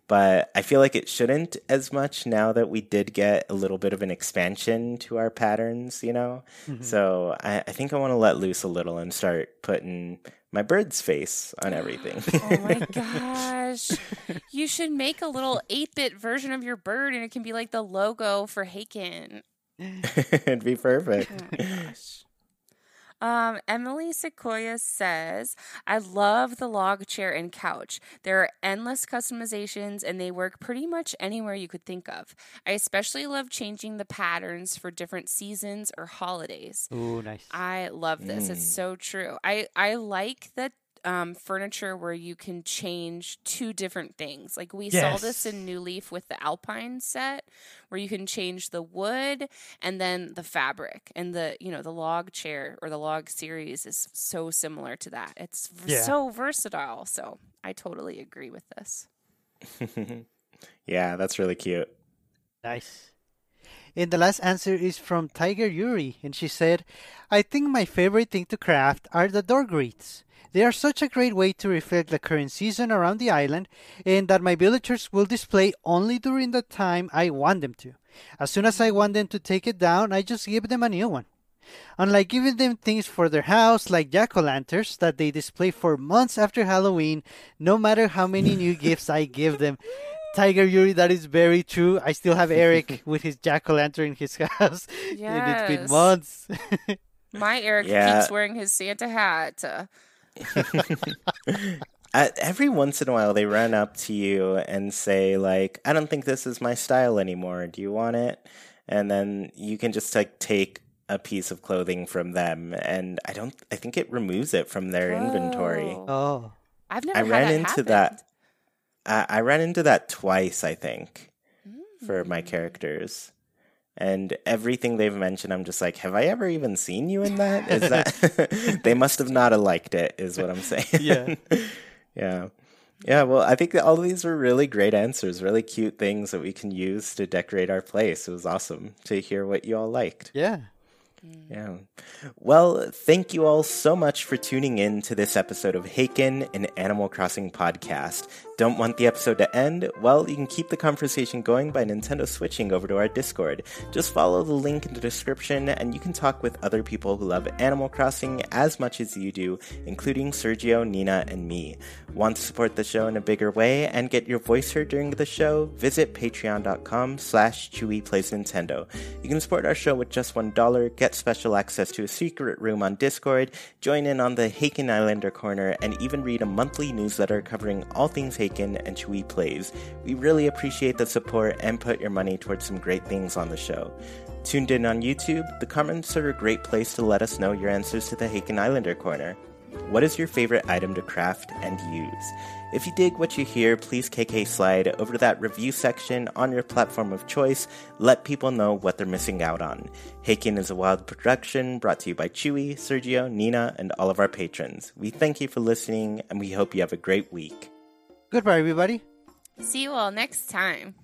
But I feel like it shouldn't as much now that we did get a little bit of an expansion to our patterns, you know? Mm-hmm. So I, I think I want to let loose a little and start putting my bird's face on everything. Oh my gosh. You should make a little 8 bit version of your bird and it can be like the logo for Haken. It'd be perfect. Oh my gosh. Um, Emily Sequoia says, I love the log chair and couch. There are endless customizations and they work pretty much anywhere you could think of. I especially love changing the patterns for different seasons or holidays. Ooh, nice. I love this. It's so true. I I like that um, furniture where you can change two different things. Like we saw this in New Leaf with the Alpine set, where you can change the wood and then the fabric. And the you know the log chair or the log series is so similar to that. It's v- Yeah. so versatile. So I totally agree with this. yeah, that's really cute. Nice. And the last answer is from Tiger Yuri, and she said, I think my favorite thing to craft are the door greets. They are such a great way to reflect the current season around the island, and that my villagers will display only during the time I want them to. As soon as I want them to take it down, I just give them a new one. Unlike giving them things for their house like jack o' lanterns that they display for months after Halloween, no matter how many new gifts I give them. Tiger Yuri, that is very true. I still have Eric with his jack o' lantern in his house. And it's been months. My Eric Yeah. keeps wearing his Santa hat. Uh, Uh, every once in a while, they run up to you and say, like, I don't think this is my style anymore. Do you want it? And then you can just like take a piece of clothing from them, and I don't. I think it removes it from their inventory. Oh. I've never I had ran that into happen. that. I, I ran into that twice, I think, for Mm. my characters. And everything they've mentioned, I'm just like, have I ever even seen you in that? Is that they must have not liked it, is what I'm saying. Yeah. yeah. Yeah, well, I think that all of these were really great answers, really cute things that we can use to decorate our place. It was awesome to hear what you all liked. Yeah. Yeah. Well, thank you all so much for tuning in to this episode of Haken, an Animal Crossing podcast. Don't want the episode to end? Well, you can keep the conversation going by Nintendo switching over to our Discord. Just follow the link in the description and you can talk with other people who love Animal Crossing as much as you do, including Sergio, Nina, and me. Want to support the show in a bigger way and get your voice heard during the show? Visit patreon.com slash Nintendo. You can support our show with just $1, get special access to a secret room on Discord, join in on the Haken Islander Corner, and even read a monthly newsletter covering all things Haken and Chewy Plays. We really appreciate the support and put your money towards some great things on the show. Tuned in on YouTube, the comments are a great place to let us know your answers to the Haken Islander Corner. What is your favorite item to craft and use? If you dig what you hear, please KK slide over to that review section on your platform of choice. Let people know what they're missing out on. Haken is a wild production brought to you by Chewy, Sergio, Nina, and all of our patrons. We thank you for listening and we hope you have a great week. Goodbye, everybody. See you all next time.